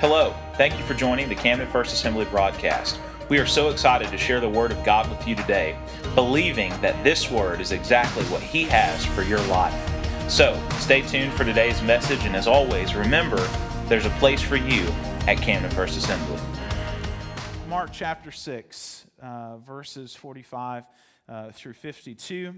Hello, thank you for joining the Camden First Assembly broadcast. We are so excited to share the Word of God with you today, believing that this Word is exactly what He has for your life. So, stay tuned for today's message, and as always, remember there's a place for you at Camden First Assembly. Mark chapter 6, uh, verses 45 uh, through 52.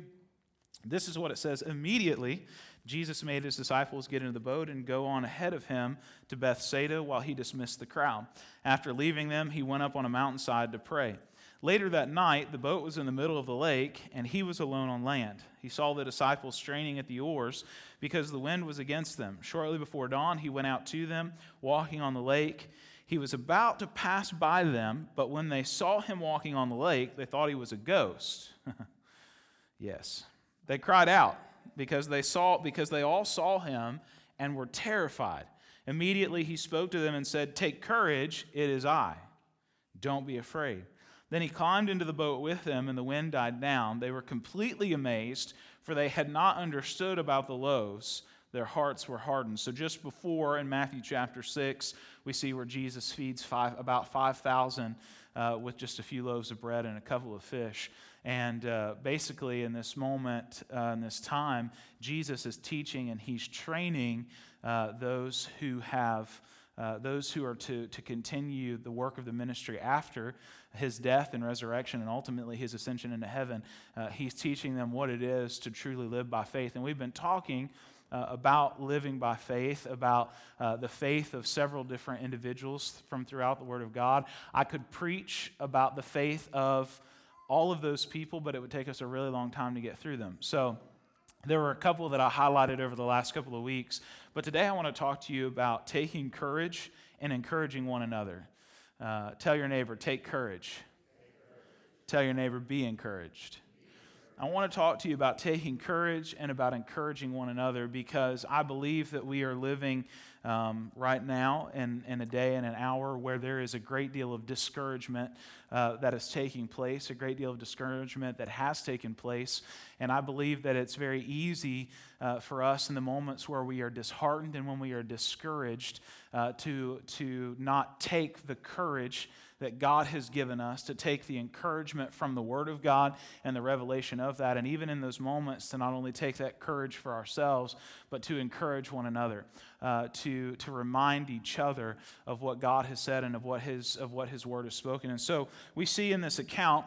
This is what it says Immediately, Jesus made his disciples get into the boat and go on ahead of him to Bethsaida while he dismissed the crowd. After leaving them, he went up on a mountainside to pray. Later that night, the boat was in the middle of the lake, and he was alone on land. He saw the disciples straining at the oars because the wind was against them. Shortly before dawn, he went out to them, walking on the lake. He was about to pass by them, but when they saw him walking on the lake, they thought he was a ghost. yes. They cried out because they saw because they all saw him and were terrified. Immediately he spoke to them and said, "Take courage, it is I. Don't be afraid." Then he climbed into the boat with them, and the wind died down. They were completely amazed, for they had not understood about the loaves. Their hearts were hardened. So, just before in Matthew chapter 6, we see where Jesus feeds five, about 5,000 uh, with just a few loaves of bread and a couple of fish. And uh, basically, in this moment, uh, in this time, Jesus is teaching and he's training uh, those who have. Uh, those who are to, to continue the work of the ministry after his death and resurrection and ultimately his ascension into heaven, uh, he's teaching them what it is to truly live by faith. And we've been talking uh, about living by faith, about uh, the faith of several different individuals from throughout the Word of God. I could preach about the faith of all of those people, but it would take us a really long time to get through them. So there were a couple that I highlighted over the last couple of weeks, but today I want to talk to you about taking courage and encouraging one another. Uh, tell your neighbor, take courage. Tell your neighbor, be encouraged. I want to talk to you about taking courage and about encouraging one another because I believe that we are living um, right now in, in a day and an hour where there is a great deal of discouragement uh, that is taking place, a great deal of discouragement that has taken place. And I believe that it's very easy uh, for us in the moments where we are disheartened and when we are discouraged uh, to, to not take the courage that God has given us to take the encouragement from the Word of God and the revelation of that, and even in those moments to not only take that courage for ourselves, but to encourage one another, uh, to, to remind each other of what God has said and of what His, of what his Word has spoken. And so we see in this account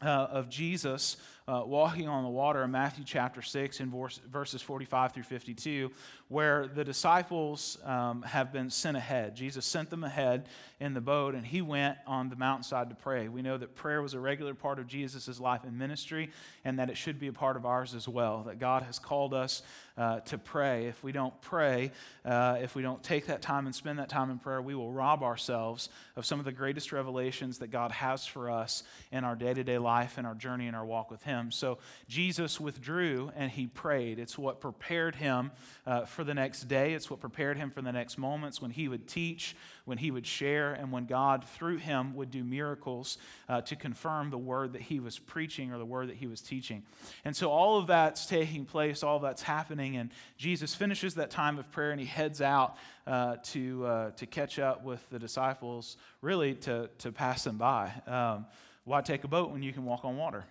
uh, of Jesus uh, walking on the water in Matthew chapter 6 in verse, verses 45 through 52, where the disciples um, have been sent ahead. Jesus sent them ahead in the boat, and he went on the mountainside to pray. We know that prayer was a regular part of Jesus' life and ministry, and that it should be a part of ours as well. That God has called us uh, to pray. If we don't pray, uh, if we don't take that time and spend that time in prayer, we will rob ourselves of some of the greatest revelations that God has for us in our day to day life and our journey and our walk with Him him. So Jesus withdrew and he prayed. It's what prepared him uh, for the next day, it's what prepared him for the next moments when he would teach, when he would share, and when God, through him, would do miracles uh, to confirm the word that he was preaching or the word that he was teaching. And so all of that's taking place, all that's happening, and Jesus finishes that time of prayer and he heads out uh, to, uh, to catch up with the disciples, really to, to pass them by. Um, why take a boat when you can walk on water?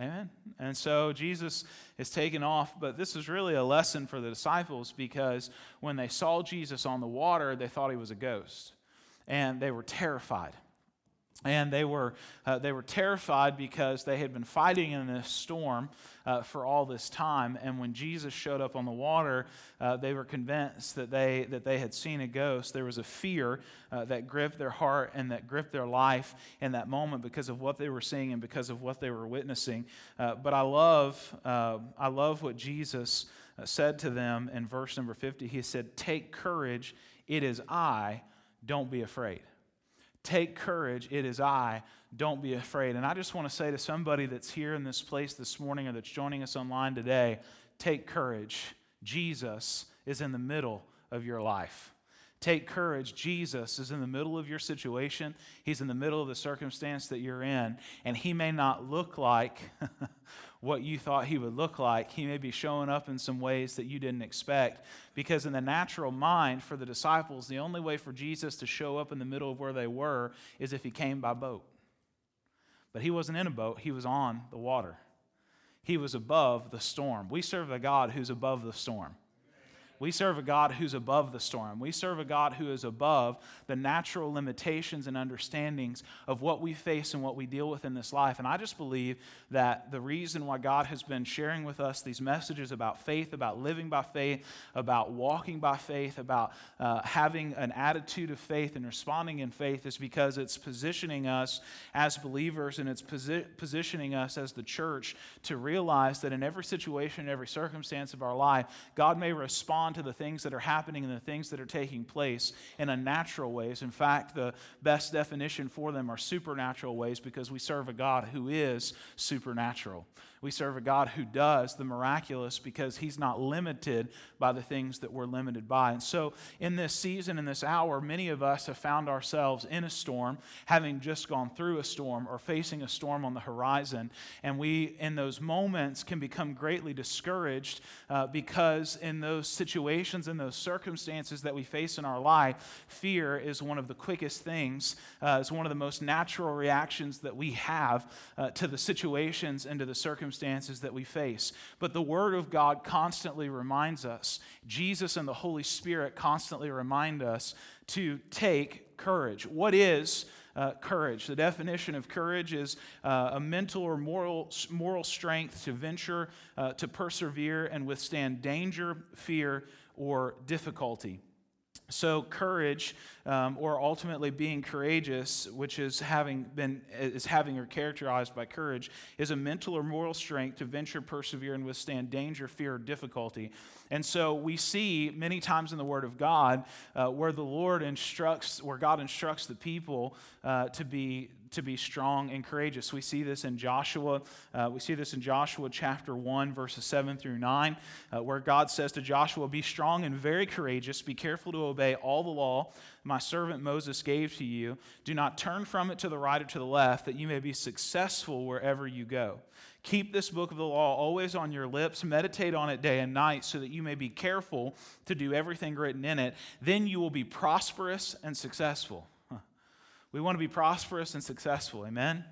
Amen. And so Jesus is taken off, but this is really a lesson for the disciples because when they saw Jesus on the water, they thought he was a ghost and they were terrified. And they were, uh, they were terrified because they had been fighting in this storm uh, for all this time. And when Jesus showed up on the water, uh, they were convinced that they, that they had seen a ghost. There was a fear uh, that gripped their heart and that gripped their life in that moment because of what they were seeing and because of what they were witnessing. Uh, but I love, uh, I love what Jesus said to them in verse number 50. He said, Take courage, it is I, don't be afraid. Take courage, it is I. Don't be afraid. And I just want to say to somebody that's here in this place this morning or that's joining us online today take courage. Jesus is in the middle of your life. Take courage. Jesus is in the middle of your situation. He's in the middle of the circumstance that you're in. And He may not look like what you thought he would look like, he may be showing up in some ways that you didn't expect. Because in the natural mind for the disciples, the only way for Jesus to show up in the middle of where they were is if he came by boat. But he wasn't in a boat, he was on the water. He was above the storm. We serve a God who's above the storm. We serve a God who's above the storm. We serve a God who is above the natural limitations and understandings of what we face and what we deal with in this life. And I just believe that the reason why God has been sharing with us these messages about faith, about living by faith, about walking by faith, about uh, having an attitude of faith and responding in faith is because it's positioning us as believers and it's posi- positioning us as the church to realize that in every situation, in every circumstance of our life, God may respond to the things that are happening and the things that are taking place in unnatural ways. In fact, the best definition for them are supernatural ways because we serve a God who is supernatural. We serve a God who does the miraculous because he's not limited by the things that we're limited by. And so, in this season, in this hour, many of us have found ourselves in a storm, having just gone through a storm or facing a storm on the horizon. And we, in those moments, can become greatly discouraged uh, because in those situations, in those circumstances that we face in our life, fear is one of the quickest things, uh, it's one of the most natural reactions that we have uh, to the situations and to the circumstances circumstances that we face. But the Word of God constantly reminds us, Jesus and the Holy Spirit constantly remind us to take courage. What is uh, courage? The definition of courage is uh, a mental or moral, moral strength to venture, uh, to persevere, and withstand danger, fear, or difficulty. So, courage, um, or ultimately being courageous, which is having been is having or characterized by courage, is a mental or moral strength to venture, persevere, and withstand danger, fear, or difficulty. And so, we see many times in the Word of God uh, where the Lord instructs, where God instructs the people uh, to be to be strong and courageous. We see this in Joshua. Uh, we see this in Joshua chapter 1, verses 7 through 9, uh, where God says to Joshua, Be strong and very courageous. Be careful to obey all the law my servant Moses gave to you. Do not turn from it to the right or to the left, that you may be successful wherever you go. Keep this book of the law always on your lips. Meditate on it day and night so that you may be careful to do everything written in it. Then you will be prosperous and successful. We want to be prosperous and successful. Amen?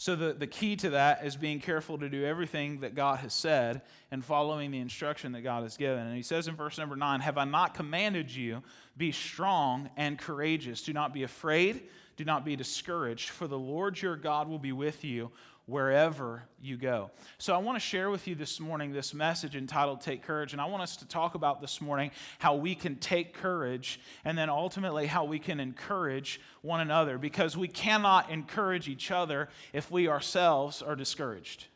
So, the, the key to that is being careful to do everything that God has said and following the instruction that God has given. And he says in verse number nine, Have I not commanded you, be strong and courageous? Do not be afraid, do not be discouraged, for the Lord your God will be with you wherever you go. So, I want to share with you this morning this message entitled Take Courage. And I want us to talk about this morning how we can take courage and then ultimately how we can encourage one another because we cannot encourage each other if we ourselves are discouraged.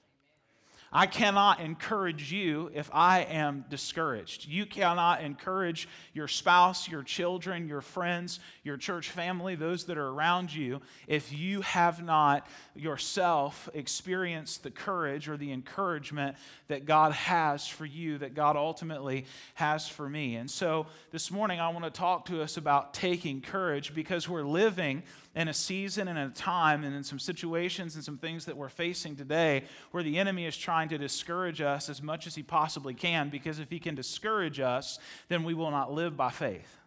I cannot encourage you if I am discouraged. You cannot encourage your spouse, your children, your friends, your church family, those that are around you, if you have not yourself experienced the courage or the encouragement that God has for you, that God ultimately has for me. And so this morning, I want to talk to us about taking courage because we're living in a season and a time and in some situations and some things that we're facing today where the enemy is trying to discourage us as much as he possibly can because if he can discourage us, then we will not live by faith.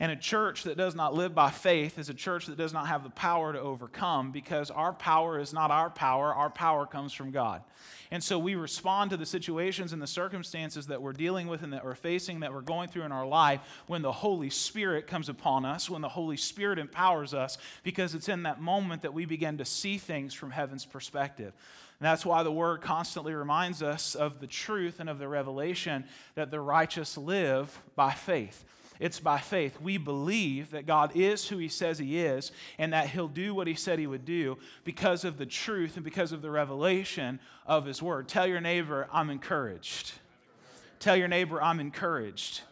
And a church that does not live by faith is a church that does not have the power to overcome because our power is not our power, our power comes from God. And so we respond to the situations and the circumstances that we're dealing with and that we're facing, that we're going through in our life when the Holy Spirit comes upon us, when the Holy Spirit empowers us, because it's in that moment that we begin to see things from heaven's perspective. And that's why the word constantly reminds us of the truth and of the revelation that the righteous live by faith. It's by faith. We believe that God is who He says He is and that He'll do what He said He would do because of the truth and because of the revelation of His Word. Tell your neighbor, I'm encouraged. Tell your neighbor, I'm encouraged.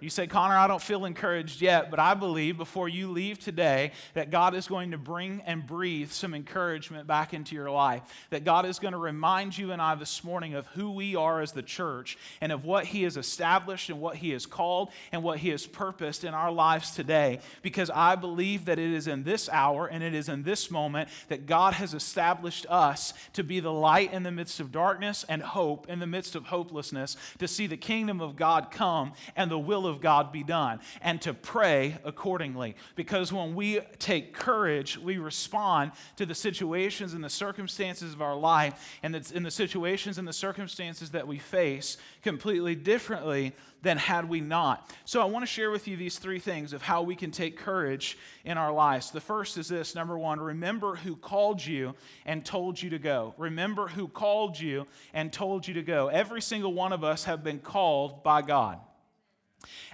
You say, Connor, I don't feel encouraged yet, but I believe before you leave today that God is going to bring and breathe some encouragement back into your life. That God is going to remind you and I this morning of who we are as the church and of what He has established and what He has called and what He has purposed in our lives today. Because I believe that it is in this hour and it is in this moment that God has established us to be the light in the midst of darkness and hope in the midst of hopelessness, to see the kingdom of God come and the will of God be done, and to pray accordingly. Because when we take courage, we respond to the situations and the circumstances of our life, and it's in the situations and the circumstances that we face completely differently than had we not. So I want to share with you these three things of how we can take courage in our lives. The first is this number one, remember who called you and told you to go. Remember who called you and told you to go. Every single one of us have been called by God.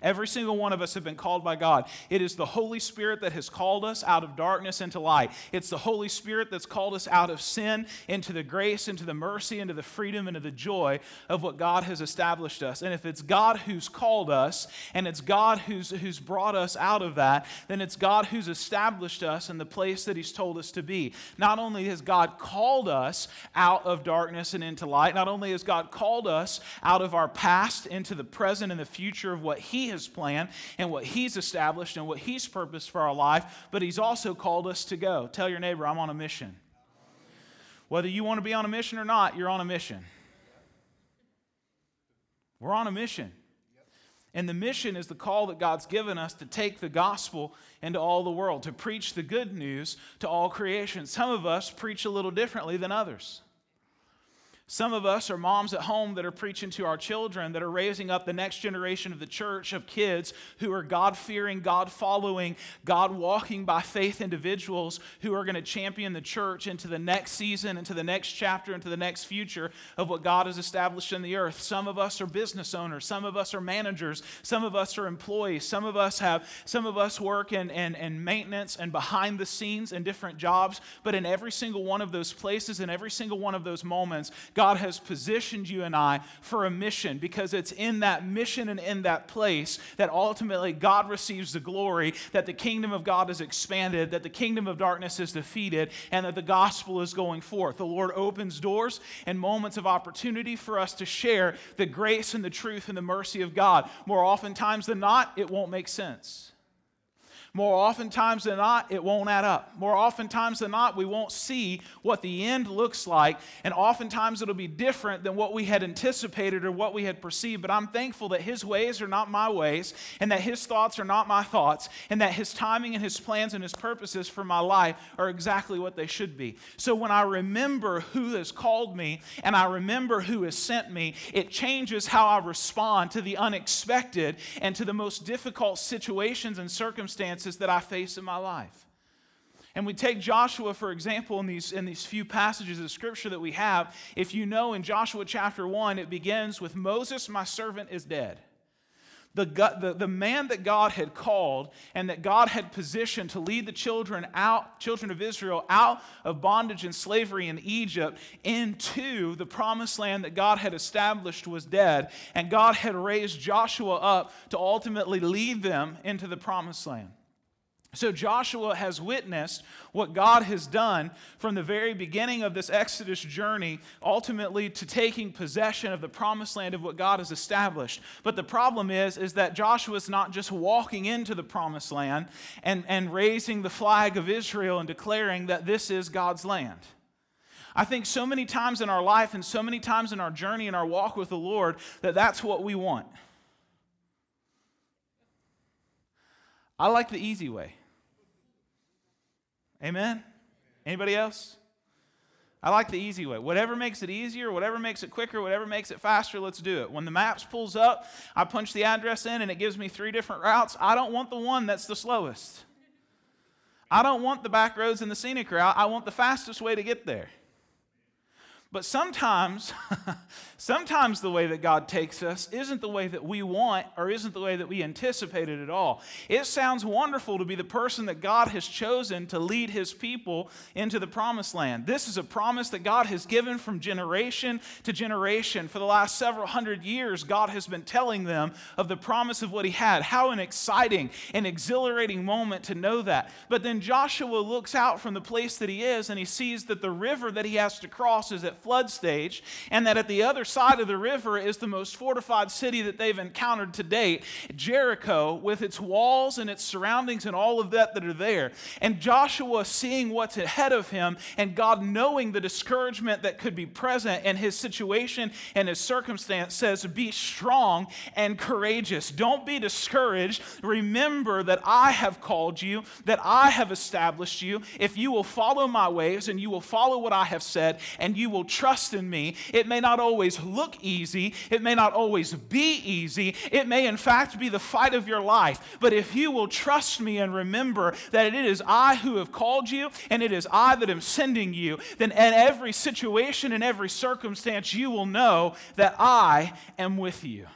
Every single one of us have been called by God. It is the Holy Spirit that has called us out of darkness into light. It's the Holy Spirit that's called us out of sin into the grace, into the mercy, into the freedom, into the joy of what God has established us. And if it's God who's called us and it's God who's, who's brought us out of that, then it's God who's established us in the place that He's told us to be. Not only has God called us out of darkness and into light, not only has God called us out of our past into the present and the future of what He has planned and what He's established and what He's purposed for our life, but He's also called us to go. Tell your neighbor, I'm on a mission. Whether you want to be on a mission or not, you're on a mission. We're on a mission. And the mission is the call that God's given us to take the gospel into all the world, to preach the good news to all creation. Some of us preach a little differently than others. Some of us are moms at home that are preaching to our children, that are raising up the next generation of the church of kids who are God fearing, God following, God walking by faith individuals who are going to champion the church into the next season, into the next chapter, into the next future of what God has established in the earth. Some of us are business owners, some of us are managers, some of us are employees, some of us have, some of us work in, in, in maintenance and behind the scenes in different jobs, but in every single one of those places, in every single one of those moments, God has positioned you and I for a mission because it's in that mission and in that place that ultimately God receives the glory, that the kingdom of God is expanded, that the kingdom of darkness is defeated, and that the gospel is going forth. The Lord opens doors and moments of opportunity for us to share the grace and the truth and the mercy of God. More oftentimes than not, it won't make sense. More oftentimes than not, it won't add up. More oftentimes than not, we won't see what the end looks like, and oftentimes it'll be different than what we had anticipated or what we had perceived. But I'm thankful that His ways are not my ways, and that His thoughts are not my thoughts, and that His timing and His plans and His purposes for my life are exactly what they should be. So when I remember who has called me and I remember who has sent me, it changes how I respond to the unexpected and to the most difficult situations and circumstances circumstances that I face in my life. And we take Joshua, for example, in these, in these few passages of scripture that we have. If you know in Joshua chapter 1, it begins with Moses, my servant, is dead. The, the, the man that God had called and that God had positioned to lead the children out, children of Israel out of bondage and slavery in Egypt into the promised land that God had established was dead. And God had raised Joshua up to ultimately lead them into the promised land. So Joshua has witnessed what God has done from the very beginning of this Exodus journey, ultimately to taking possession of the promised land of what God has established. But the problem is, is that Joshua is not just walking into the promised land and, and raising the flag of Israel and declaring that this is God's land. I think so many times in our life and so many times in our journey and our walk with the Lord that that's what we want. I like the easy way. Amen? Anybody else? I like the easy way. Whatever makes it easier, whatever makes it quicker, whatever makes it faster, let's do it. When the maps pulls up, I punch the address in and it gives me three different routes. I don't want the one that's the slowest. I don't want the back roads and the scenic route. I want the fastest way to get there. But sometimes, sometimes the way that God takes us isn't the way that we want or isn't the way that we anticipated at all. It sounds wonderful to be the person that God has chosen to lead his people into the promised land. This is a promise that God has given from generation to generation. For the last several hundred years, God has been telling them of the promise of what he had. How an exciting and exhilarating moment to know that. But then Joshua looks out from the place that he is and he sees that the river that he has to cross is at flood stage, and that at the other side of the river is the most fortified city that they've encountered to date, Jericho, with its walls and its surroundings and all of that that are there. And Joshua seeing what's ahead of him, and God knowing the discouragement that could be present in his situation and his circumstance, says, Be strong and courageous. Don't be discouraged. Remember that I have called you, that I have established you. If you will follow my ways and you will follow what I have said, and you will trust in me. It may not always look easy, it may not always be easy, it may in fact be the fight of your life. But if you will trust me and remember that it is I who have called you and it is I that am sending you, then in every situation, in every circumstance, you will know that I am with you.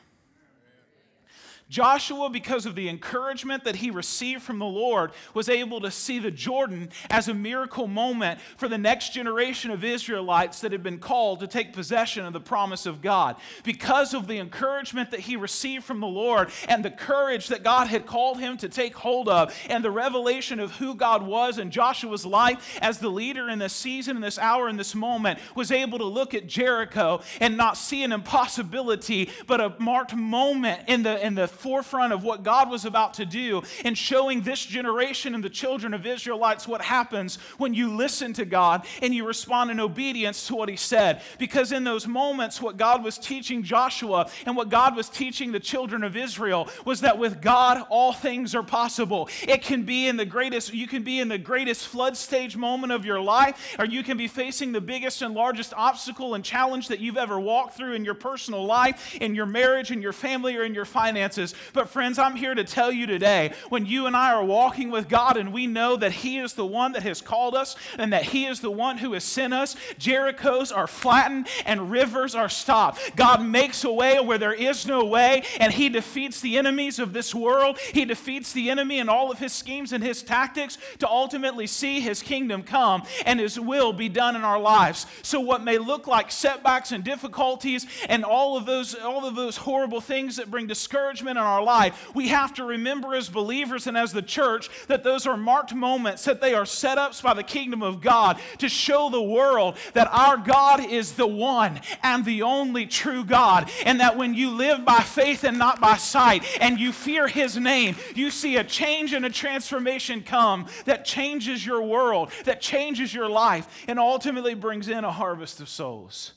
Joshua, because of the encouragement that he received from the Lord, was able to see the Jordan as a miracle moment for the next generation of Israelites that had been called to take possession of the promise of God. Because of the encouragement that he received from the Lord and the courage that God had called him to take hold of, and the revelation of who God was in Joshua's life as the leader in this season, in this hour, in this moment, was able to look at Jericho and not see an impossibility, but a marked moment in the, in the forefront of what God was about to do and showing this generation and the children of Israelites what happens when you listen to God and you respond in obedience to what He said. Because in those moments, what God was teaching Joshua and what God was teaching the children of Israel was that with God, all things are possible. It can be in the greatest, you can be in the greatest flood stage moment of your life, or you can be facing the biggest and largest obstacle and challenge that you've ever walked through in your personal life, in your marriage, in your family, or in your finances. But, friends, I'm here to tell you today when you and I are walking with God and we know that He is the one that has called us and that He is the one who has sent us, Jerichos are flattened and rivers are stopped. God makes a way where there is no way, and He defeats the enemies of this world. He defeats the enemy and all of his schemes and his tactics to ultimately see His kingdom come and His will be done in our lives. So, what may look like setbacks and difficulties and all of those, all of those horrible things that bring discouragement in our life, we have to remember as believers and as the church that those are marked moments, that they are set ups by the kingdom of God to show the world that our God is the one and the only true God. And that when you live by faith and not by sight, and you fear his name, you see a change and a transformation come that changes your world, that changes your life, and ultimately brings in a harvest of souls.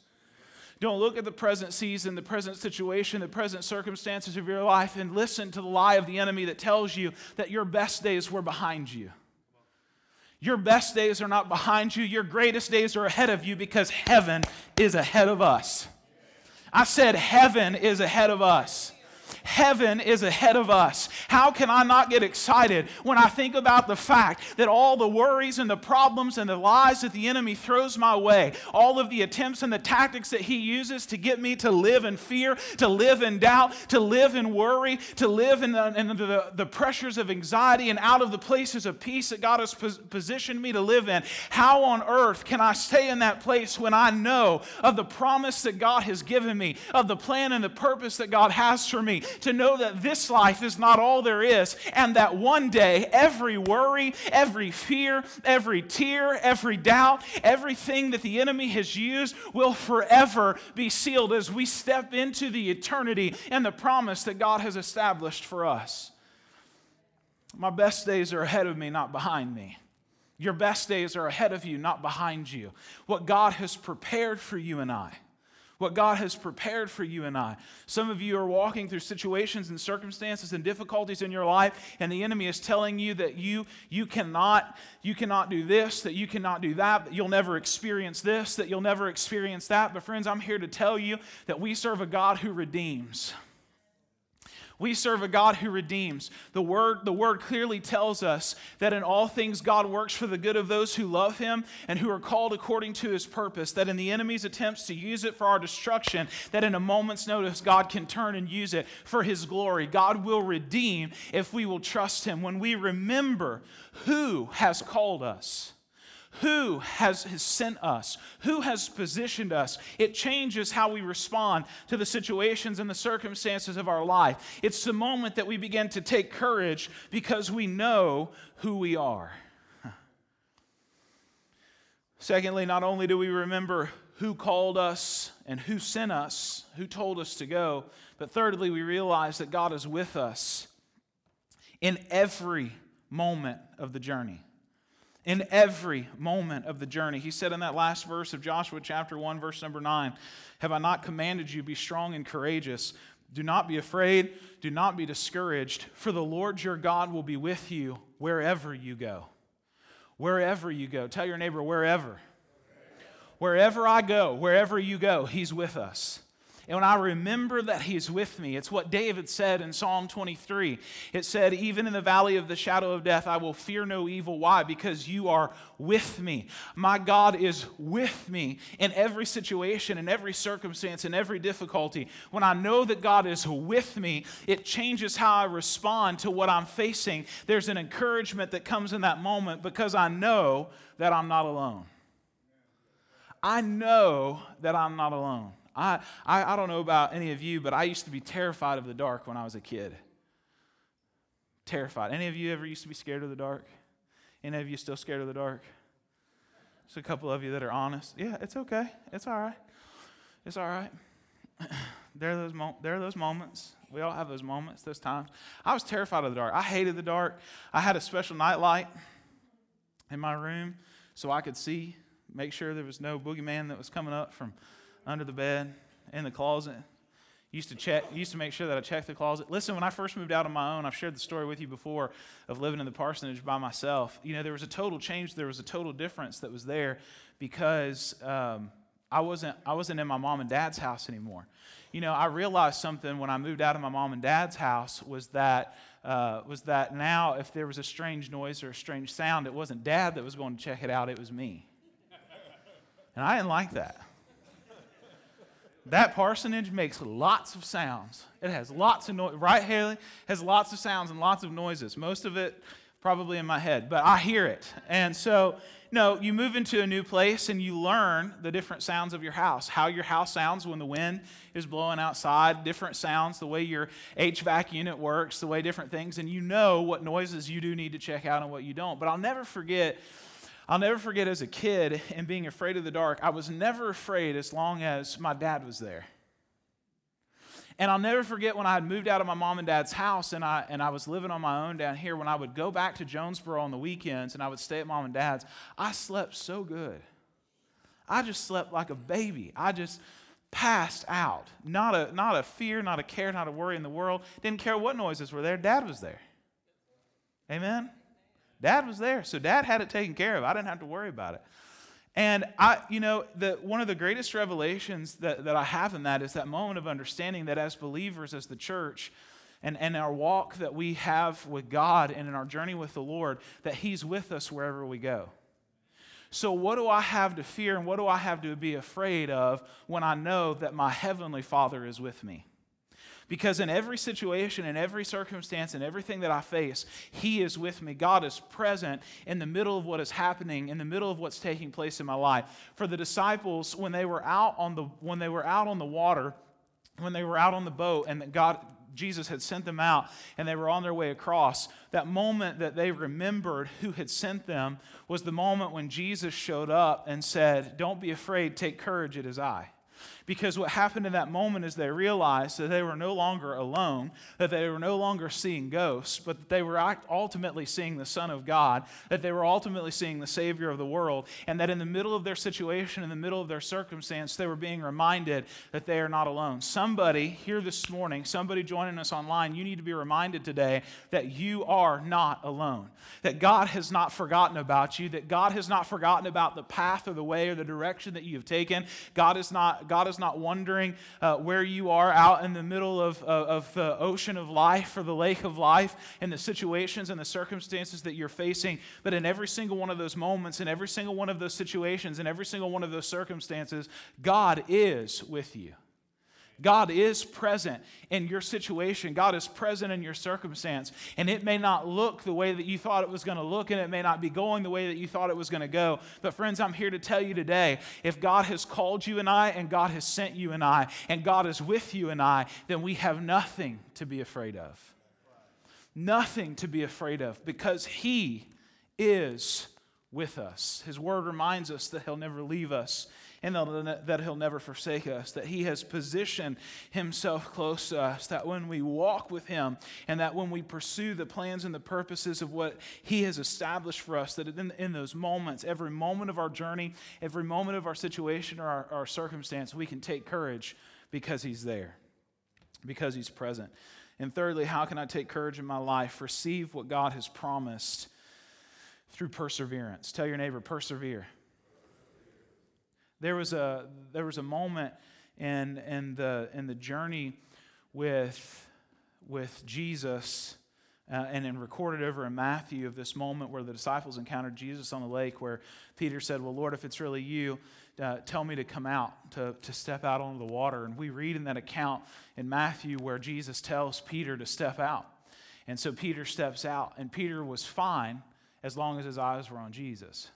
Don't look at the present season, the present situation, the present circumstances of your life, and listen to the lie of the enemy that tells you that your best days were behind you. Your best days are not behind you, your greatest days are ahead of you because heaven is ahead of us. I said, Heaven is ahead of us. Heaven is ahead of us. How can I not get excited when I think about the fact that all the worries and the problems and the lies that the enemy throws my way, all of the attempts and the tactics that he uses to get me to live in fear, to live in doubt, to live in worry, to live in the, in the, the pressures of anxiety and out of the places of peace that God has positioned me to live in? How on earth can I stay in that place when I know of the promise that God has given me, of the plan and the purpose that God has for me? To know that this life is not all there is, and that one day every worry, every fear, every tear, every doubt, everything that the enemy has used will forever be sealed as we step into the eternity and the promise that God has established for us. My best days are ahead of me, not behind me. Your best days are ahead of you, not behind you. What God has prepared for you and I what God has prepared for you and I. Some of you are walking through situations and circumstances and difficulties in your life, and the enemy is telling you that you, you, cannot, you cannot do this, that you cannot do that, that you'll never experience this, that you'll never experience that. But, friends, I'm here to tell you that we serve a God who redeems. We serve a God who redeems. The word, the word clearly tells us that in all things God works for the good of those who love him and who are called according to his purpose. That in the enemy's attempts to use it for our destruction, that in a moment's notice God can turn and use it for his glory. God will redeem if we will trust him. When we remember who has called us who has, has sent us, who has positioned us. It changes how we respond to the situations and the circumstances of our life. It's the moment that we begin to take courage because we know who we are. Secondly, not only do we remember who called us and who sent us, who told us to go, but thirdly, we realize that God is with us in every moment of the journey in every moment of the journey. He said in that last verse of Joshua chapter 1, verse number 9, Have I not commanded you, be strong and courageous? Do not be afraid, do not be discouraged, for the Lord your God will be with you wherever you go. Wherever you go. Tell your neighbor, wherever. Wherever I go, wherever you go, He's with us. And when I remember that He's with me, it's what David said in Psalm 23. It said, Even in the valley of the shadow of death, I will fear no evil. Why? Because you are with me. My God is with me in every situation, in every circumstance, in every difficulty. When I know that God is with me, it changes how I respond to what I'm facing. There's an encouragement that comes in that moment because I know that I'm not alone. I know that I'm not alone. I, I, I don't know about any of you, but I used to be terrified of the dark when I was a kid. Terrified. Any of you ever used to be scared of the dark? Any of you still scared of the dark? Just a couple of you that are honest. Yeah, it's okay. It's all right. It's all right. there, are those mo- there are those moments. We all have those moments, those times. I was terrified of the dark. I hated the dark. I had a special night light in my room so I could see, make sure there was no boogeyman that was coming up from under the bed, in the closet. Used to check, used to make sure that I checked the closet. Listen, when I first moved out on my own, I've shared the story with you before of living in the parsonage by myself. You know, there was a total change. There was a total difference that was there because um, I wasn't I wasn't in my mom and dad's house anymore. You know, I realized something when I moved out of my mom and dad's house was that uh, was that now if there was a strange noise or a strange sound, it wasn't dad that was going to check it out. It was me, and I didn't like that. That parsonage makes lots of sounds. It has lots of noise. Right, Haley? Has lots of sounds and lots of noises. Most of it probably in my head, but I hear it. And so, no, you move into a new place and you learn the different sounds of your house, how your house sounds when the wind is blowing outside, different sounds, the way your HVAC unit works, the way different things, and you know what noises you do need to check out and what you don't. But I'll never forget I'll never forget as a kid and being afraid of the dark, I was never afraid as long as my dad was there. And I'll never forget when I had moved out of my mom and dad's house and I, and I was living on my own down here, when I would go back to Jonesboro on the weekends and I would stay at mom and dad's, I slept so good. I just slept like a baby. I just passed out. Not a, not a fear, not a care, not a worry in the world. Didn't care what noises were there. Dad was there. Amen? Dad was there, so dad had it taken care of. I didn't have to worry about it. And I, you know, the, one of the greatest revelations that, that I have in that is that moment of understanding that as believers, as the church, and, and our walk that we have with God and in our journey with the Lord, that He's with us wherever we go. So, what do I have to fear and what do I have to be afraid of when I know that my Heavenly Father is with me? Because in every situation, in every circumstance, in everything that I face, He is with me. God is present in the middle of what is happening, in the middle of what's taking place in my life. For the disciples, when they were out on the, when they were out on the water, when they were out on the boat, and God, Jesus had sent them out and they were on their way across, that moment that they remembered who had sent them was the moment when Jesus showed up and said, Don't be afraid, take courage, it is I. Because what happened in that moment is they realized that they were no longer alone, that they were no longer seeing ghosts, but that they were ultimately seeing the Son of God, that they were ultimately seeing the Savior of the world, and that in the middle of their situation, in the middle of their circumstance, they were being reminded that they are not alone. Somebody here this morning, somebody joining us online, you need to be reminded today that you are not alone, that God has not forgotten about you, that God has not forgotten about the path or the way or the direction that you have taken. God is not, God is not wondering uh, where you are out in the middle of, of, of the ocean of life or the lake of life and the situations and the circumstances that you're facing. But in every single one of those moments, in every single one of those situations, in every single one of those circumstances, God is with you. God is present in your situation. God is present in your circumstance. And it may not look the way that you thought it was going to look, and it may not be going the way that you thought it was going to go. But, friends, I'm here to tell you today if God has called you and I, and God has sent you and I, and God is with you and I, then we have nothing to be afraid of. Nothing to be afraid of because He is with us. His word reminds us that He'll never leave us and that He'll never forsake us, that He has positioned Himself close to us, that when we walk with Him and that when we pursue the plans and the purposes of what He has established for us, that in, in those moments, every moment of our journey, every moment of our situation or our, our circumstance, we can take courage because He's there, because He's present. And thirdly, how can I take courage in my life? Receive what God has promised through perseverance. Tell your neighbor, persevere. There was a, there was a moment in, in, the, in the journey with, with Jesus, uh, and then recorded over in Matthew of this moment where the disciples encountered Jesus on the lake, where Peter said, Well, Lord, if it's really you, uh, tell me to come out, to, to step out onto the water. And we read in that account in Matthew where Jesus tells Peter to step out. And so Peter steps out, and Peter was fine as long as his eyes were on Jesus.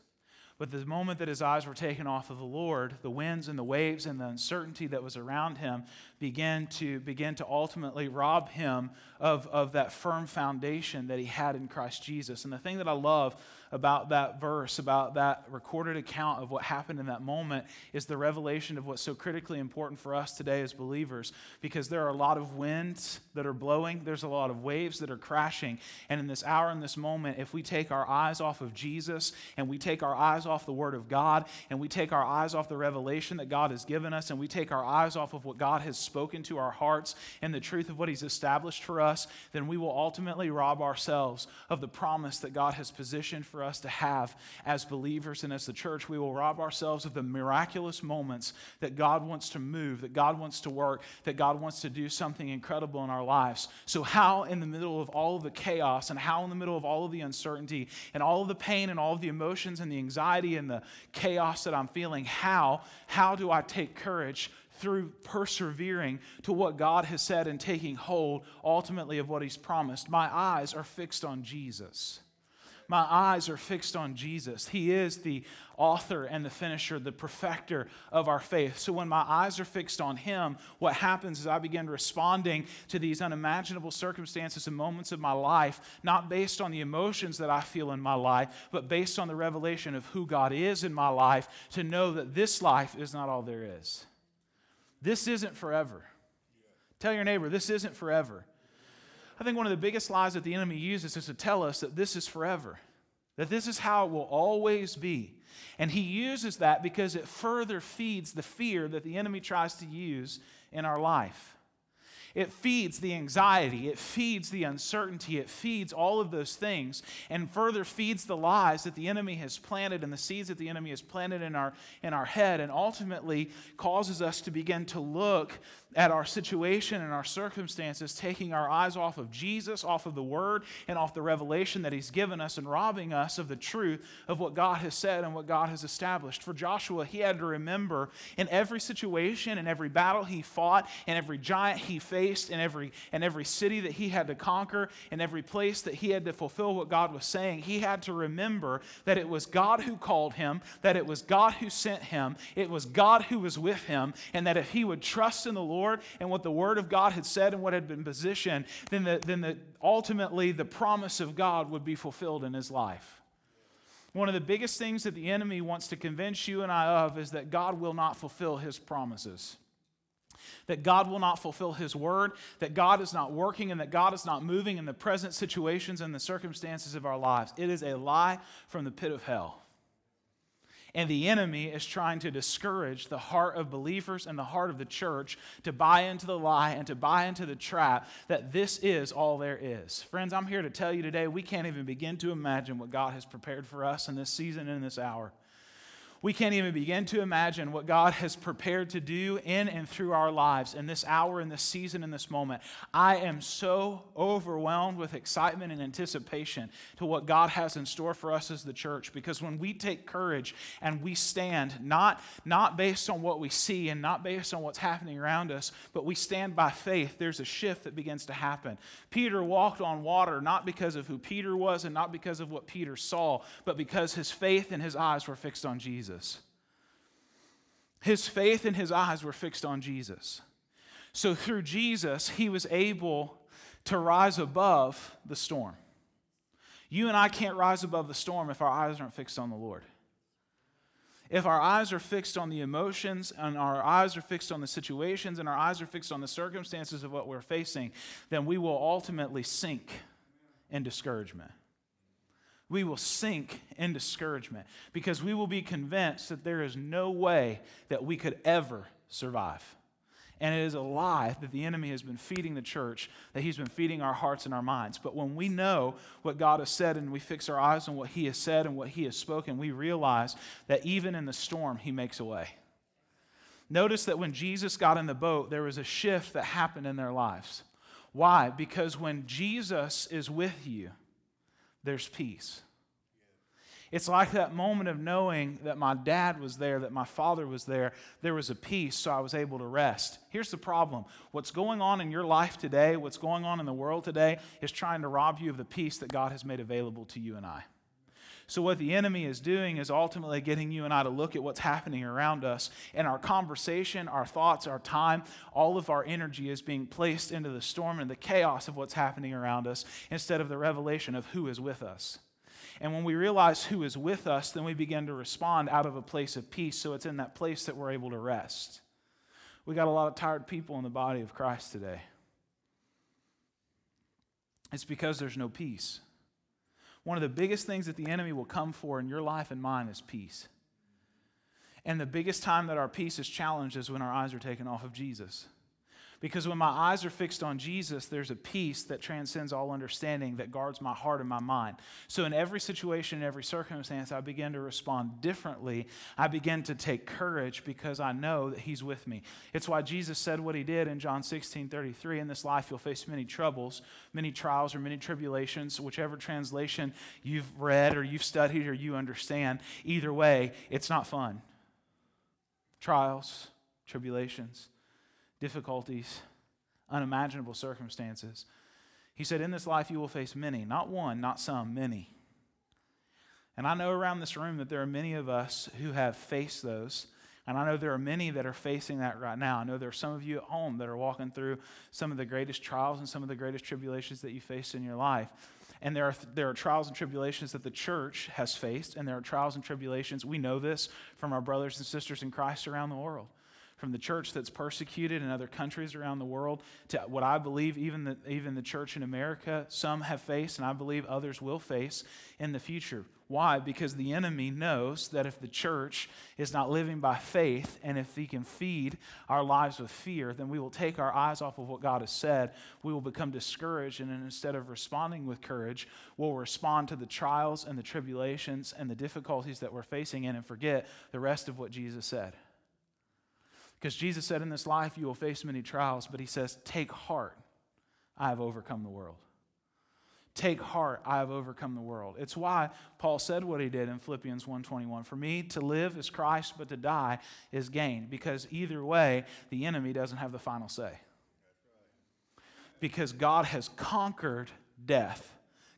But the moment that his eyes were taken off of the Lord, the winds and the waves and the uncertainty that was around him began to begin to ultimately rob him of, of that firm foundation that he had in Christ Jesus. And the thing that I love about that verse, about that recorded account of what happened in that moment, is the revelation of what's so critically important for us today as believers. Because there are a lot of winds that are blowing, there's a lot of waves that are crashing. And in this hour, in this moment, if we take our eyes off of Jesus and we take our eyes off the Word of God and we take our eyes off the revelation that God has given us and we take our eyes off of what God has spoken to our hearts and the truth of what He's established for us, then we will ultimately rob ourselves of the promise that God has positioned for us to have as believers and as the church. We will rob ourselves of the miraculous moments that God wants to move, that God wants to work, that God wants to do something incredible in our lives. So, how in the middle of all of the chaos and how in the middle of all of the uncertainty and all of the pain and all of the emotions and the anxiety and the chaos that I'm feeling, how, how do I take courage through persevering to what God has said and taking hold ultimately of what He's promised. My eyes are fixed on Jesus. My eyes are fixed on Jesus. He is the author and the finisher, the perfecter of our faith. So when my eyes are fixed on Him, what happens is I begin responding to these unimaginable circumstances and moments of my life, not based on the emotions that I feel in my life, but based on the revelation of who God is in my life to know that this life is not all there is. This isn't forever. Tell your neighbor, this isn't forever. I think one of the biggest lies that the enemy uses is to tell us that this is forever, that this is how it will always be. And he uses that because it further feeds the fear that the enemy tries to use in our life. It feeds the anxiety, it feeds the uncertainty, it feeds all of those things, and further feeds the lies that the enemy has planted and the seeds that the enemy has planted in our, in our head, and ultimately causes us to begin to look at our situation and our circumstances, taking our eyes off of Jesus, off of the Word, and off the revelation that He's given us, and robbing us of the truth of what God has said and what God has established. For Joshua, he had to remember in every situation, in every battle he fought, in every giant he faced, in every, in every city that he had to conquer, in every place that he had to fulfill what God was saying, he had to remember that it was God who called him, that it was God who sent him, it was God who was with him, and that if he would trust in the Lord, Lord and what the Word of God had said and what had been positioned, then, the, then the, ultimately the promise of God would be fulfilled in his life. One of the biggest things that the enemy wants to convince you and I of is that God will not fulfill his promises that God will not fulfill His word, that God is not working, and that God is not moving in the present situations and the circumstances of our lives. It is a lie from the pit of hell. And the enemy is trying to discourage the heart of believers and the heart of the church to buy into the lie and to buy into the trap that this is all there is. Friends, I'm here to tell you today we can't even begin to imagine what God has prepared for us in this season and in this hour. We can't even begin to imagine what God has prepared to do in and through our lives in this hour, in this season, in this moment. I am so overwhelmed with excitement and anticipation to what God has in store for us as the church because when we take courage and we stand, not, not based on what we see and not based on what's happening around us, but we stand by faith, there's a shift that begins to happen. Peter walked on water not because of who Peter was and not because of what Peter saw, but because his faith and his eyes were fixed on Jesus. Jesus. His faith and his eyes were fixed on Jesus. So through Jesus, he was able to rise above the storm. You and I can't rise above the storm if our eyes aren't fixed on the Lord. If our eyes are fixed on the emotions and our eyes are fixed on the situations and our eyes are fixed on the circumstances of what we're facing, then we will ultimately sink in discouragement we will sink in discouragement because we will be convinced that there is no way that we could ever survive. And it is a lie that the enemy has been feeding the church, that he's been feeding our hearts and our minds. But when we know what God has said and we fix our eyes on what he has said and what he has spoken, we realize that even in the storm, he makes a way. Notice that when Jesus got in the boat, there was a shift that happened in their lives. Why? Because when Jesus is with you, there's peace. It's like that moment of knowing that my dad was there, that my father was there. There was a peace, so I was able to rest. Here's the problem what's going on in your life today, what's going on in the world today, is trying to rob you of the peace that God has made available to you and I. So, what the enemy is doing is ultimately getting you and I to look at what's happening around us. And our conversation, our thoughts, our time, all of our energy is being placed into the storm and the chaos of what's happening around us instead of the revelation of who is with us. And when we realize who is with us, then we begin to respond out of a place of peace. So it's in that place that we're able to rest. We got a lot of tired people in the body of Christ today. It's because there's no peace. One of the biggest things that the enemy will come for in your life and mine is peace. And the biggest time that our peace is challenged is when our eyes are taken off of Jesus. Because when my eyes are fixed on Jesus, there's a peace that transcends all understanding that guards my heart and my mind. So, in every situation, in every circumstance, I begin to respond differently. I begin to take courage because I know that He's with me. It's why Jesus said what He did in John 16 33 In this life, you'll face many troubles, many trials, or many tribulations, whichever translation you've read or you've studied or you understand. Either way, it's not fun. Trials, tribulations difficulties, unimaginable circumstances. He said, In this life you will face many, not one, not some, many. And I know around this room that there are many of us who have faced those. And I know there are many that are facing that right now. I know there are some of you at home that are walking through some of the greatest trials and some of the greatest tribulations that you faced in your life. And there are, there are trials and tribulations that the church has faced, and there are trials and tribulations. We know this from our brothers and sisters in Christ around the world from the church that's persecuted in other countries around the world to what I believe even the, even the church in America, some have faced, and I believe others will face in the future. Why? Because the enemy knows that if the church is not living by faith and if he can feed our lives with fear, then we will take our eyes off of what God has said. We will become discouraged, and instead of responding with courage, we'll respond to the trials and the tribulations and the difficulties that we're facing in and forget the rest of what Jesus said. Because Jesus said, In this life you will face many trials, but he says, Take heart, I have overcome the world. Take heart, I have overcome the world. It's why Paul said what he did in Philippians 1:21. For me to live is Christ, but to die is gain. Because either way, the enemy doesn't have the final say. Because God has conquered death.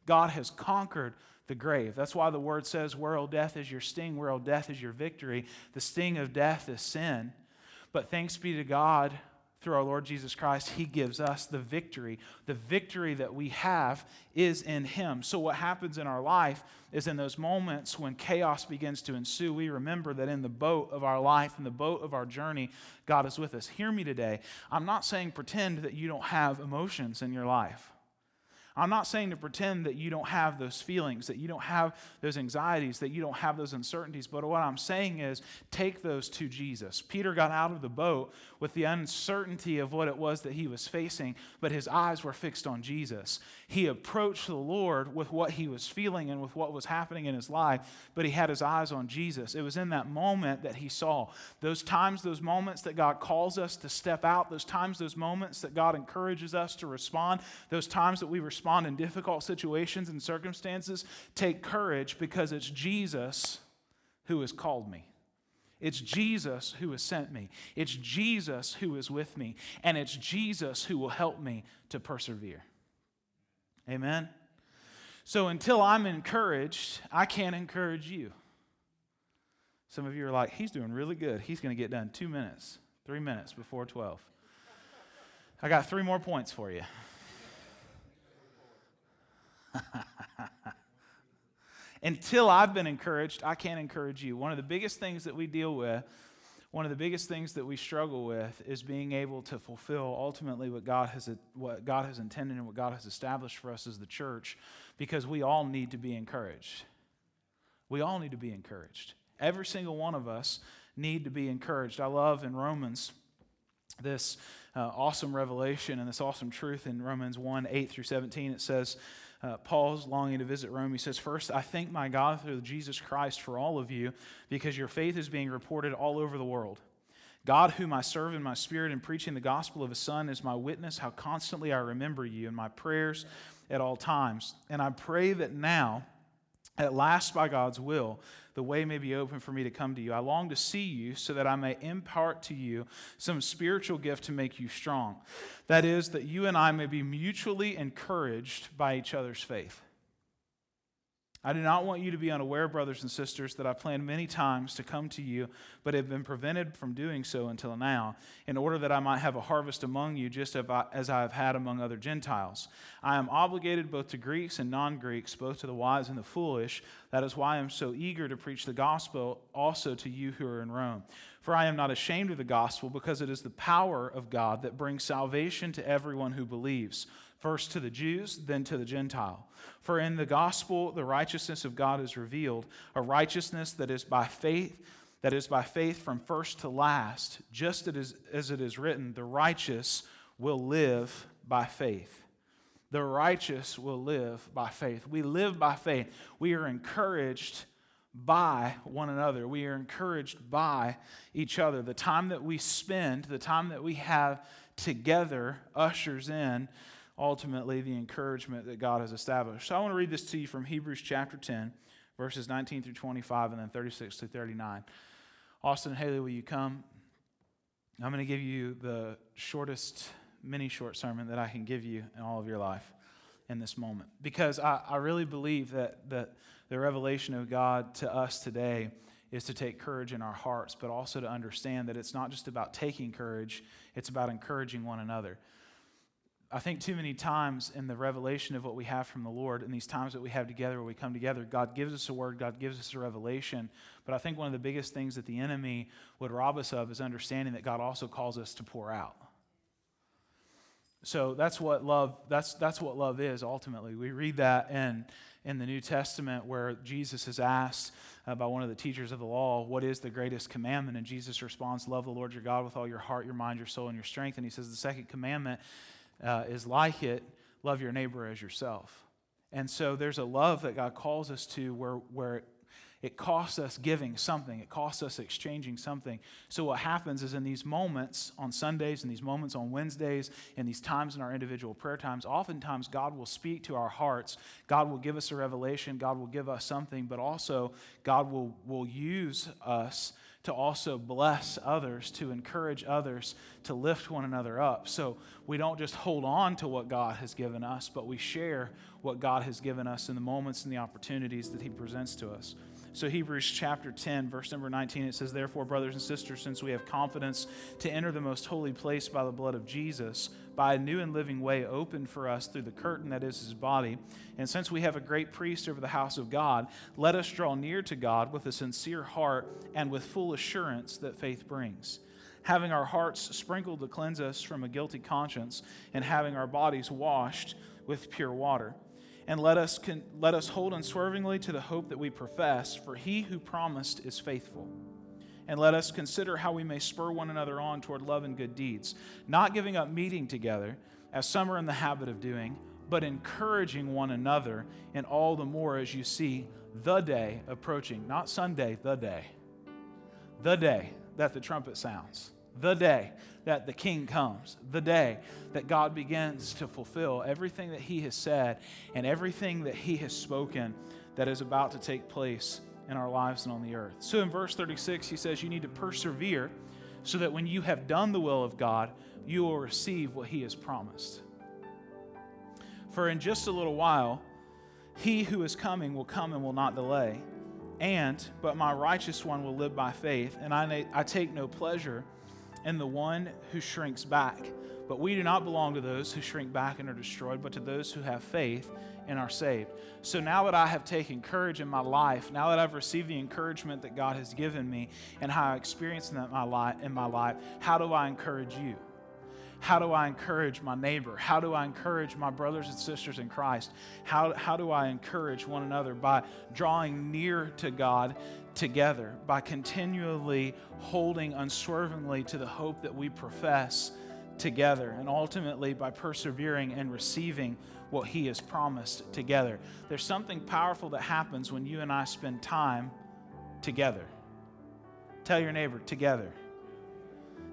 God has conquered the grave. That's why the word says, World death, is your sting? world death, is your victory? The sting of death is sin. But thanks be to God, through our Lord Jesus Christ, He gives us the victory. The victory that we have is in Him. So, what happens in our life is in those moments when chaos begins to ensue, we remember that in the boat of our life, in the boat of our journey, God is with us. Hear me today. I'm not saying pretend that you don't have emotions in your life. I'm not saying to pretend that you don't have those feelings, that you don't have those anxieties, that you don't have those uncertainties. But what I'm saying is take those to Jesus. Peter got out of the boat with the uncertainty of what it was that he was facing, but his eyes were fixed on Jesus. He approached the Lord with what he was feeling and with what was happening in his life, but he had his eyes on Jesus. It was in that moment that he saw. Those times, those moments that God calls us to step out, those times, those moments that God encourages us to respond, those times that we respond in difficult situations and circumstances, take courage because it's Jesus who has called me. It's Jesus who has sent me. It's Jesus who is with me. And it's Jesus who will help me to persevere. Amen? So until I'm encouraged, I can't encourage you. Some of you are like, he's doing really good. He's going to get done two minutes, three minutes before 12. I got three more points for you. Until I've been encouraged, I can't encourage you. One of the biggest things that we deal with, one of the biggest things that we struggle with is being able to fulfill ultimately what God has, what God has intended and what God has established for us as the church because we all need to be encouraged. We all need to be encouraged. Every single one of us need to be encouraged. I love in Romans this uh, awesome revelation and this awesome truth in Romans 1 8 through 17. It says, uh, Paul's longing to visit Rome. He says, First, I thank my God through Jesus Christ for all of you because your faith is being reported all over the world. God, whom I serve in my spirit in preaching the gospel of his Son, is my witness how constantly I remember you in my prayers at all times. And I pray that now, at last by God's will, the way may be open for me to come to you. I long to see you so that I may impart to you some spiritual gift to make you strong. That is, that you and I may be mutually encouraged by each other's faith. I do not want you to be unaware, brothers and sisters, that I planned many times to come to you, but have been prevented from doing so until now, in order that I might have a harvest among you, just as I have had among other Gentiles. I am obligated both to Greeks and non Greeks, both to the wise and the foolish. That is why I am so eager to preach the gospel also to you who are in Rome. For I am not ashamed of the gospel, because it is the power of God that brings salvation to everyone who believes first to the Jews, then to the Gentile. For in the gospel, the righteousness of God is revealed, a righteousness that is by faith, that is by faith from first to last, just as it is written, the righteous will live by faith. The righteous will live by faith. We live by faith. We are encouraged by one another. We are encouraged by each other. The time that we spend, the time that we have together, ushers in ultimately the encouragement that God has established. So I want to read this to you from Hebrews chapter 10, verses 19 through 25, and then 36 to 39. Austin Haley, will you come? I'm going to give you the shortest mini short sermon that I can give you in all of your life in this moment. Because I, I really believe that, that the revelation of God to us today is to take courage in our hearts, but also to understand that it's not just about taking courage, it's about encouraging one another. I think too many times in the revelation of what we have from the Lord, in these times that we have together where we come together, God gives us a word, God gives us a revelation. But I think one of the biggest things that the enemy would rob us of is understanding that God also calls us to pour out. So that's what love, that's, that's what love is ultimately. We read that in, in the New Testament where Jesus is asked uh, by one of the teachers of the law, What is the greatest commandment? And Jesus responds, Love the Lord your God with all your heart, your mind, your soul, and your strength. And he says, The second commandment uh, is like it love your neighbor as yourself. And so there's a love that God calls us to where, where it costs us giving something, it costs us exchanging something. So, what happens is in these moments on Sundays, and these moments on Wednesdays, and these times in our individual prayer times, oftentimes God will speak to our hearts. God will give us a revelation, God will give us something, but also God will, will use us to also bless others, to encourage others, to lift one another up. So we don't just hold on to what God has given us, but we share what God has given us in the moments and the opportunities that He presents to us. So, Hebrews chapter 10, verse number 19, it says, Therefore, brothers and sisters, since we have confidence to enter the most holy place by the blood of Jesus, by a new and living way opened for us through the curtain that is his body, and since we have a great priest over the house of God, let us draw near to God with a sincere heart and with full assurance that faith brings having our hearts sprinkled to cleanse us from a guilty conscience, and having our bodies washed with pure water. And let us, con- let us hold unswervingly to the hope that we profess, for he who promised is faithful. And let us consider how we may spur one another on toward love and good deeds, not giving up meeting together, as some are in the habit of doing, but encouraging one another, and all the more as you see the day approaching. Not Sunday, the day. The day that the trumpet sounds the day that the king comes, the day that God begins to fulfill everything that he has said and everything that he has spoken that is about to take place in our lives and on the earth. So in verse 36, he says, You need to persevere so that when you have done the will of God, you will receive what he has promised. For in just a little while, he who is coming will come and will not delay. And, but my righteous one will live by faith, and I, I take no pleasure in the one who shrinks back. But we do not belong to those who shrink back and are destroyed, but to those who have faith and are saved. So now that I have taken courage in my life, now that I've received the encouragement that God has given me and how I experienced that in my life, in my life how do I encourage you? How do I encourage my neighbor? How do I encourage my brothers and sisters in Christ? How, how do I encourage one another? By drawing near to God together by continually holding unswervingly to the hope that we profess together, and ultimately by persevering and receiving what He has promised together. There's something powerful that happens when you and I spend time together. Tell your neighbor, together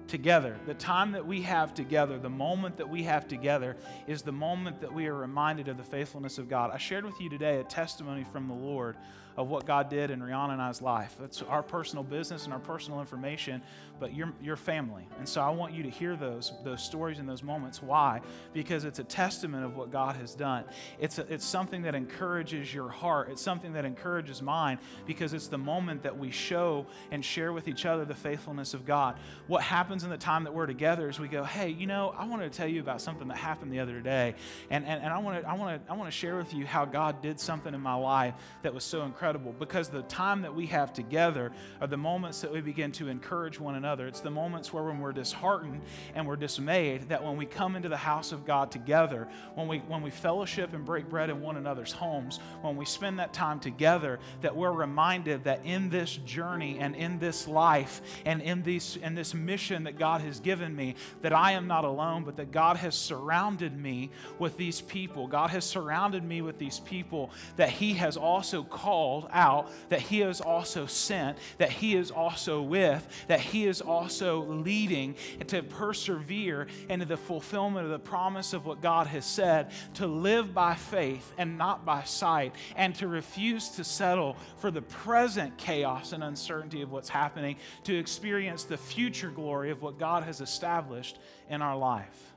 together. The time that we have together, the moment that we have together, is the moment that we are reminded of the faithfulness of God. I shared with you today a testimony from the Lord of what God did in Rihanna and I's life. It's our personal business and our personal information, but your, your family. And so I want you to hear those, those stories and those moments. Why? Because it's a testament of what God has done. It's, a, it's something that encourages your heart, it's something that encourages mine because it's the moment that we show and share with each other the faithfulness of God. What happens in the time that we're together is we go, hey, you know, I wanted to tell you about something that happened the other day. And, and, and I want to I wanna, I wanna share with you how God did something in my life that was so incredible incredible because the time that we have together are the moments that we begin to encourage one another. It's the moments where when we're disheartened and we're dismayed, that when we come into the house of God together, when we when we fellowship and break bread in one another's homes, when we spend that time together, that we're reminded that in this journey and in this life and in these in this mission that God has given me, that I am not alone, but that God has surrounded me with these people. God has surrounded me with these people that He has also called called out, that He is also sent, that He is also with, that He is also leading to persevere into the fulfillment of the promise of what God has said, to live by faith and not by sight, and to refuse to settle for the present chaos and uncertainty of what's happening, to experience the future glory of what God has established in our life.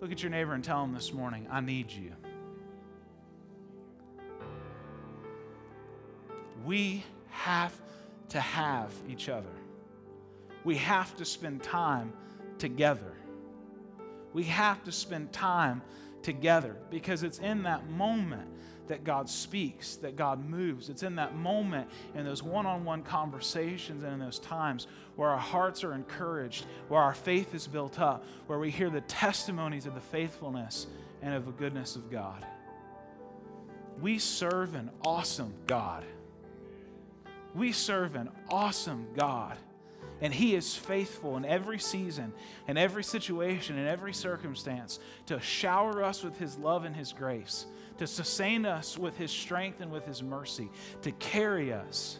Look at your neighbor and tell him this morning, I need you. We have to have each other. We have to spend time together. We have to spend time together because it's in that moment that God speaks, that God moves. It's in that moment, in those one on one conversations, and in those times where our hearts are encouraged, where our faith is built up, where we hear the testimonies of the faithfulness and of the goodness of God. We serve an awesome God. We serve an awesome God. And He is faithful in every season, in every situation, in every circumstance to shower us with His love and His grace, to sustain us with His strength and with His mercy, to carry us.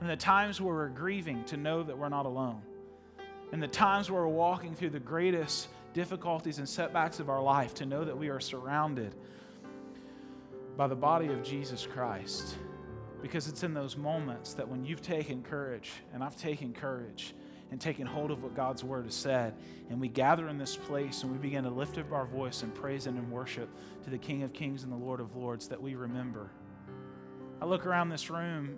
In the times where we're grieving, to know that we're not alone. In the times where we're walking through the greatest difficulties and setbacks of our life, to know that we are surrounded by the body of Jesus Christ. Because it's in those moments that when you've taken courage, and I've taken courage, and taken hold of what God's word has said, and we gather in this place and we begin to lift up our voice and praise and in worship to the King of Kings and the Lord of Lords, that we remember. I look around this room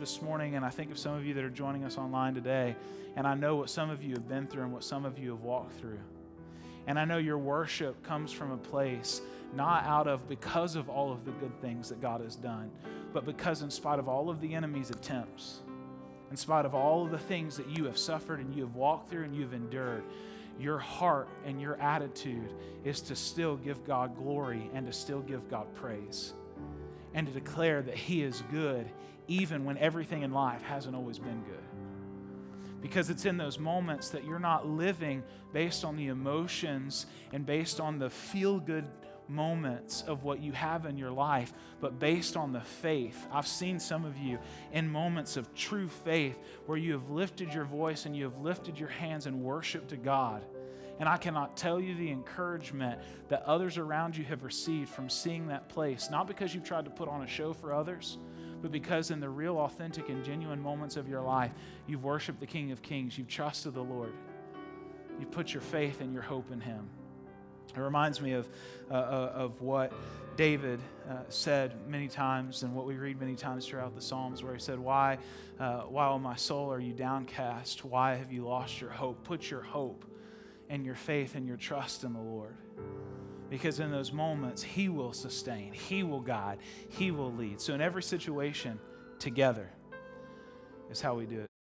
this morning and I think of some of you that are joining us online today, and I know what some of you have been through and what some of you have walked through. And I know your worship comes from a place not out of because of all of the good things that God has done, but because in spite of all of the enemy's attempts, in spite of all of the things that you have suffered and you have walked through and you've endured, your heart and your attitude is to still give God glory and to still give God praise and to declare that He is good even when everything in life hasn't always been good. Because it's in those moments that you're not living based on the emotions and based on the feel good moments of what you have in your life, but based on the faith. I've seen some of you in moments of true faith where you have lifted your voice and you have lifted your hands in worship to God. And I cannot tell you the encouragement that others around you have received from seeing that place, not because you've tried to put on a show for others, but because in the real, authentic, and genuine moments of your life, you've worshiped the King of Kings, you've trusted the Lord, you've put your faith and your hope in Him. It reminds me of, uh, uh, of what David uh, said many times and what we read many times throughout the Psalms, where he said, Why, uh, why, O my soul, are you downcast? Why have you lost your hope? Put your hope and your faith and your trust in the Lord. Because in those moments, He will sustain, He will guide, He will lead. So, in every situation, together is how we do it.